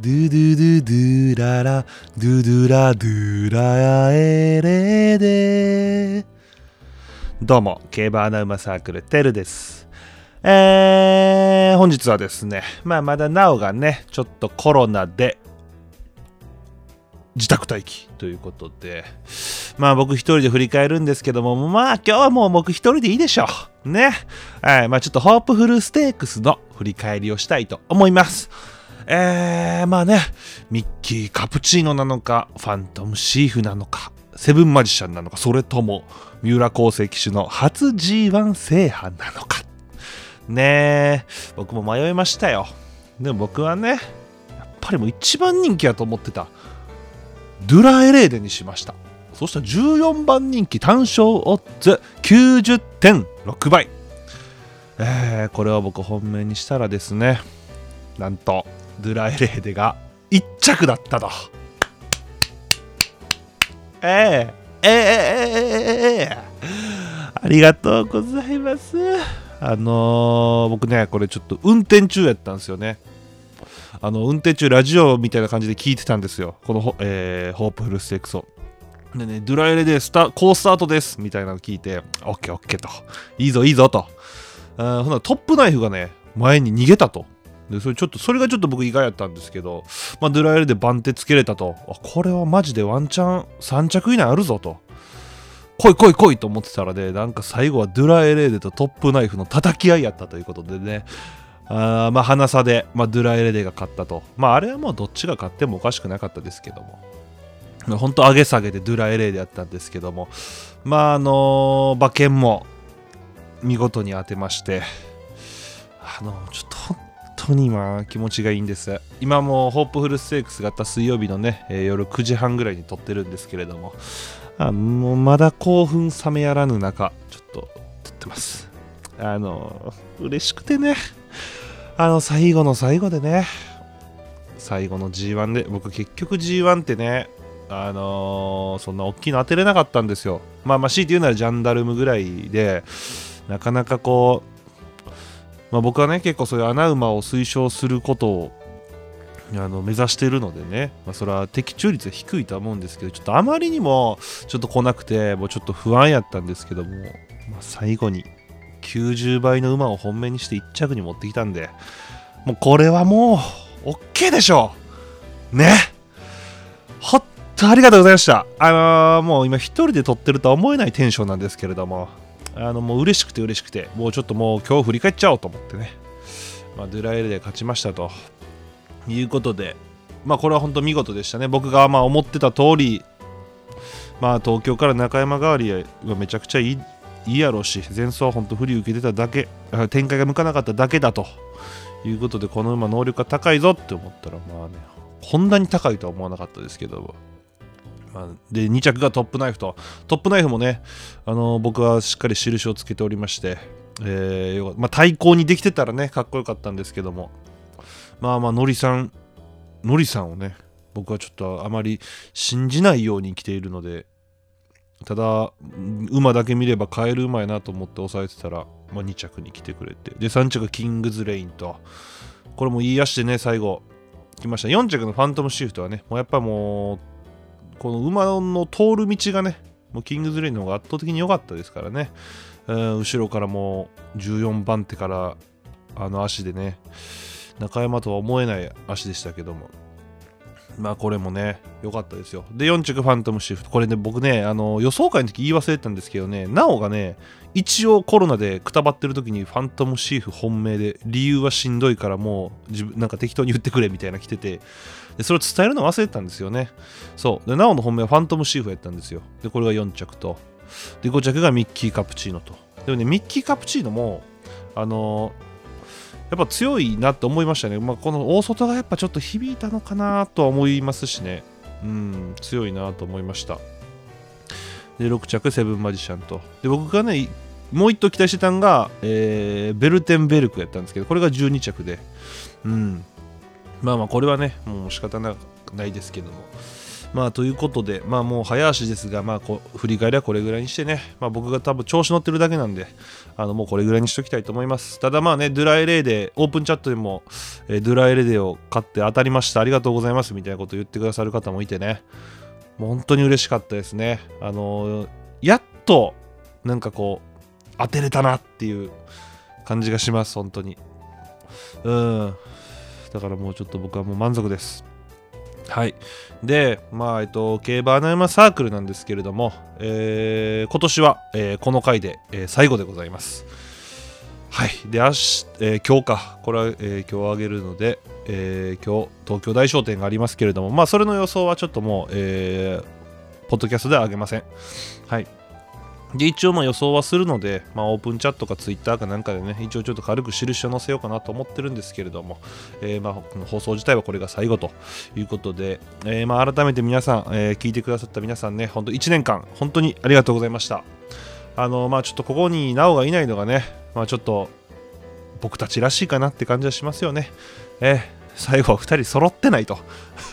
ドゥドゥドゥドゥララドゥドゥラドゥラやえれでどうも競馬アナウマサークルテルです。えー、本日はですねまあまだなおがねちょっとコロナで自宅待機ということでまあ僕一人で振り返るんですけどもまあ今日はもう僕一人でいいでしょう。ね。はいまあちょっとホープフルステークスの振り返りをしたいと思います。えー、まあね、ミッキーカプチーノなのか、ファントムシーフなのか、セブンマジシャンなのか、それとも、三浦康生騎手の初 G1 制覇なのか。ねえ、僕も迷いましたよ。でも僕はね、やっぱりもう一番人気やと思ってた、ドゥラエレーデにしました。そしたら14番人気単勝オッズ90.6倍。えー、これを僕本命にしたらですね、なんと、ドゥラエレーデが1着だったと。ええええええありがとうございます。あのー、僕ね、これちょっと運転中やったんですよね。あの、運転中ラジオみたいな感じで聞いてたんですよ。この、えー、ホープフルステークスを。でね、ドゥラエレでスタ、高スタートですみたいなの聞いて、オッケーオッケーと。いいぞいいぞと。ほな、トップナイフがね、前に逃げたと。でそれちょっとそれがちょっと僕意外やったんですけど、まあ、ドゥラエルで番手つけれたと。あこれはマジでワンチャン3着以内あるぞと。来い来い来いと思ってたらねなんか最後はドゥラエレーデとトップナイフの叩き合いやったということでね。あまあ花差で、まあ、ドゥラエレーデが勝ったと。まああれはもうどっちが勝ってもおかしくなかったですけども。本当上げ下げでドゥラエレーデやったんですけども。まああの馬券も見事に当てまして。あのちょっと当に今気持ちがいいんです。今もホープフルステークスがあった水曜日のね、えー夜9時半ぐらいに撮ってるんですけれども。あもうまだ興奮冷めやらぬ中ちょっと撮ってます。あの嬉しくてね。あの最後の最後でね最後の G1 で僕結局 G1 ってねあのーそんな大きいの当てれなかったんですよ。まあまあ強いて言うならジャンダルムぐらいでなかなかこうまあ、僕はね結構そういう穴馬を推奨することをあの目指しているのでね、まあ、それは的中率は低いとは思うんですけどちょっとあまりにもちょっと来なくてもうちょっと不安やったんですけども、まあ、最後に90倍の馬を本命にして1着に持ってきたんでもうこれはもう OK でしょう。ね。ほっとありがとうございました。あのーもう今一人で撮ってるとは思えないテンションなんですけれども。あのもう嬉しくて嬉しくてもうちょっともう今日振り返っちゃおうと思ってね、まあ、ドゥラエルで勝ちましたと。いうことでまあこれは本当見事でしたね。僕がまあ思ってた通りまあ東京から中山代わりはめちゃくちゃいいいいやろうし前走は本当不利受けてただけ展開が向かなかっただけだと。いうことでこの馬能力が高いぞって思ったらまあねこんなに高いとは思わなかったですけど、で2着がトップナイフと。トップナイフもね、あの僕はしっかり印をつけておりまして、えーまあ、対抗にできてたらねかっこよかったんですけども。まあまあノリさんノリさんをね僕はちょっとあまり信じないように来ているのでただ馬だけ見れば買える馬やなと思って抑えてたら、まあ、2着に来てくれて。で3着がキングズレインと。これもいい足でね最後来ました。4着のファントムシフトはねもうやっぱもうこの馬の通る道がね、もうキングズレイの方が圧倒的に良かったですからね、うん後ろからもう14番手からあの足でね、中山とは思えない足でしたけども、まあこれもね、良かったですよ。で、4着ファントムシフト。これね、僕ね、あの予想会の時言い忘れてたんですけどね、なおがね、一応コロナでくたばってる時にファントムシーフ本命で、理由はしんどいからもう自分なんか適当に言ってくれみたいな来てて、でそれを伝えるの忘れてたんですよね。そう。で、なおの本命はファントムシーフやったんですよ。で、これが4着と。で、5着がミッキーカプチーノと。でもね、ミッキーカプチーノも、あのーやっぱ強いなって思いましたね。まあ、この大外がやっぱちょっと響いたのかなとは思いますしね。うん強いなと思いました。で6着セブンマジシャンと。で僕がねもう一頭期待してたんが、えーベルテンベルクやったんですけどこれが12着で。うん。まあまあこれはねもう仕方ないですけども。まあということでまあもう早足ですがまあこう振り返りはこれぐらいにしてね。まあ僕が多分調子乗ってるだけなんであのもうこれぐらいにしときたいと思います。ただまあねドゥラエレーでオープンチャットでも、えードゥラエレーデを買って当たりました。ありがとうございます。みたいなことを言ってくださる方もいてね。もう本当に嬉しかったですね。あのーやっとなんかこう当てれたなっていう感じがします。本当に。うん。だからもうちょっと僕はもう満足です。はい。でまあえっと競馬穴山サークルなんですけれども、えー今年は、えーこの回で、えー最後でございます。はい。で明日、えー今日か。これは、えー今日あげるので、えー今日東京大商店がありますけれどもまあそれの予想はちょっともう、えーポッドキャストではあげません。はい。で一応まあ予想はするので、まあ、オープンチャットかツイッターかなんかでね一応ちょっと軽く印を載せようかなと思ってるんですけれども、えーまあ放送自体はこれが最後ということで、えーまあ改めて皆さん、えー聞いてくださった皆さんね本当1年間本当にありがとうございました。あのまあちょっとここになおがいないのがねまあちょっと僕たちらしいかなって感じはしますよね。えー最後は2人揃ってないと。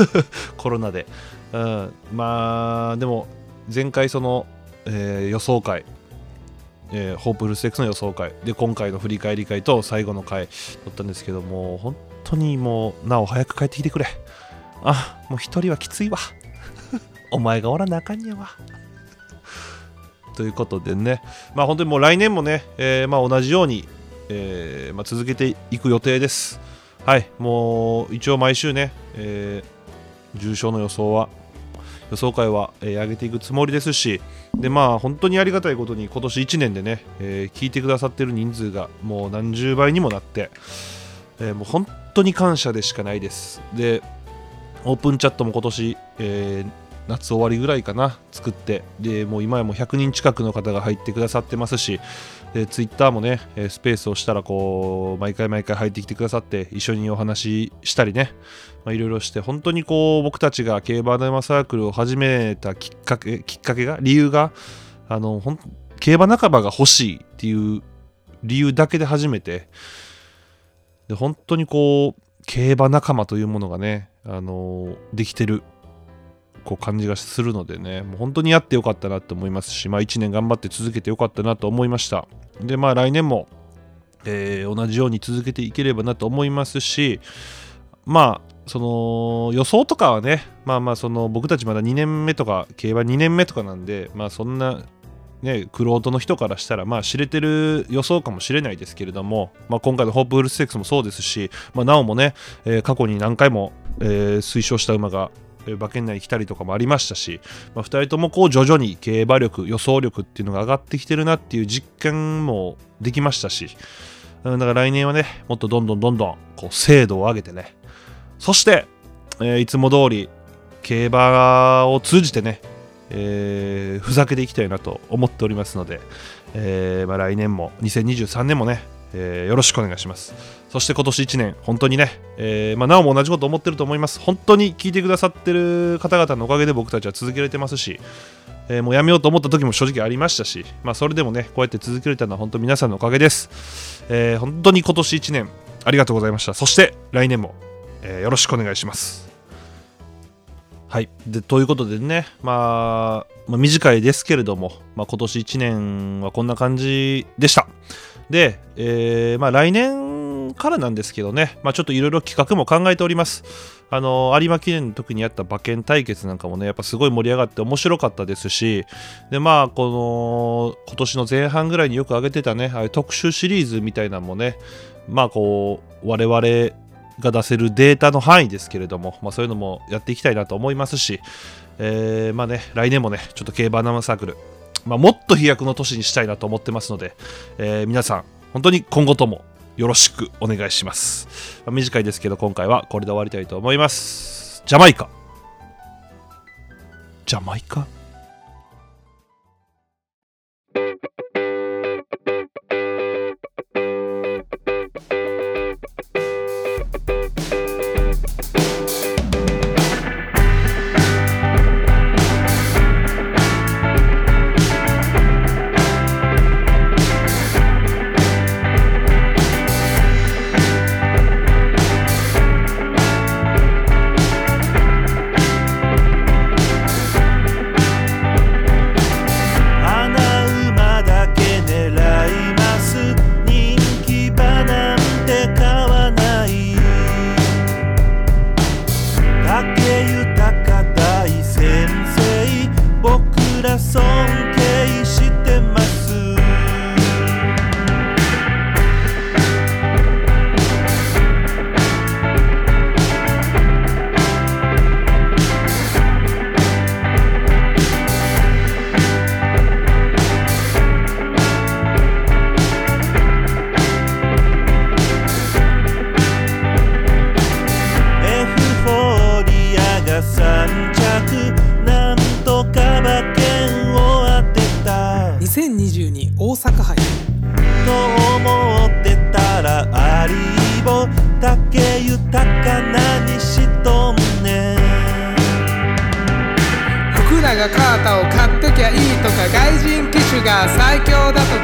コロナで、うん、まあでも前回そのえー予想会、えーホープルステークスの予想会。で今回の振り返り会と最後の回撮ったんですけども本当にもうなお早く帰ってきてくれ。あもう一人はきついわ。お前がおらなあかんやわ。ということでね。まあ本当にもう来年もね、えーまあ、同じように、えーまあ、続けていく予定です。はい。もう一応毎週ね、え重賞の予想は予想会は、えー上げていくつもりですしでまあ本当にありがたいことに今年1年でね、えー聞いてくださってる人数がもう何十倍にもなって、えーもう本当に感謝でしかないです。でオープンチャットも今年、えー夏終わりぐらいかな作って。でもう今やもう100人近くの方が入ってくださってますしでツイッターもね、スペースをしたらこう毎回毎回入ってきてくださって一緒にお話ししたりねいろいろして本当にこう僕たちが競馬ダイマサークルを始めたきっかけきっかけが理由があのほん競馬仲間が欲しいっていう理由だけで始めてで本当にこう競馬仲間というものがねあのできてる。こう感じがするのでねもう本当にやってよかったなと思いますし、まあ、1年頑張って続けてよかったなと思いました。でまあ来年も、えー同じように続けていければなと思いますしまあその予想とかはねまあまあその僕たちまだ2年目とか競馬2年目とかなんでまあそんなね、クロートの人からしたら、まあ、知れてる予想かもしれないですけれども、まあ、今回のホープフルステークスもそうですし、まあ、なおもね、えー過去に何回も、えー推奨した馬が、馬券内に来たりとかもありましたし、まあ、2人ともこう徐々に競馬力、予想力っていうのが上がってきてるなっていう実感もできましたし、だから来年はね、もっとどんどんどんどんこう精度を上げてね、そして、えーいつも通り競馬を通じてね、えーふざけていきたいなと思っておりますので、えーまあ、来年も2023年もね、えーよろしくお願いします。そして今年1年本当にね、えーまあ、なおも同じこと思ってると思います。本当に聞いてくださってる方々のおかげで僕たちは続けられてますし、えーもうやめようと思った時も正直ありましたし、まあ、それでもねこうやって続けられたのは本当皆さんのおかげです、えー本当に今年1年ありがとうございました。そして来年も、えーよろしくお願いします。はい、でということでね、まあ、まあ短いですけれども、まあ、今年1年はこんな感じでした。で、えーまあ、来年からなんですけどね、まあ、ちょっといろいろ企画も考えております。あの有馬記念の時にやった馬券対決なんかもね、やっぱすごい盛り上がって面白かったですし、で、まあ、この今年の前半ぐらいによく上げてたね、あ特集シリーズみたいなのもね、まあ、こう、我々が出せるデータの範囲ですけれども、まあ、そういうのもやっていきたいなと思いますし、えーまあね、来年もね、ちょっと競馬アナウンサークル、まあ、もっと飛躍の年にしたいなと思ってますので、えー皆さん、本当に今後ともよろしくお願いします。まあ短いですけど、今回はこれで終わりたいと思います。ジャマイカ。ジャマイカ？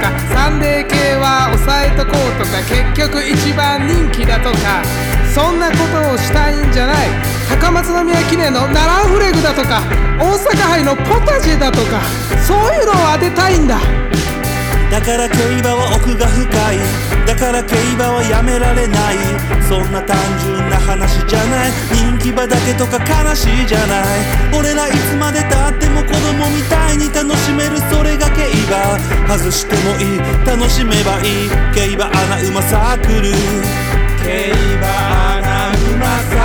か。サンデー系は抑えとこうとか結局一番人気だとか。そんなことをしたいんじゃない。高松宮記念のナランフレグだとか。大阪杯のポタジェだとか。そういうのを当てたいんだ。だから競馬は奥が深い。だから競馬はやめられない。そんな単純な話じゃない。人気馬だけとか悲しいじゃない。俺らいつまでた供みたいに楽しめるそれが競馬。外してもいい。楽しめばいい。競馬アナウマサークル。競馬アナウマサークル。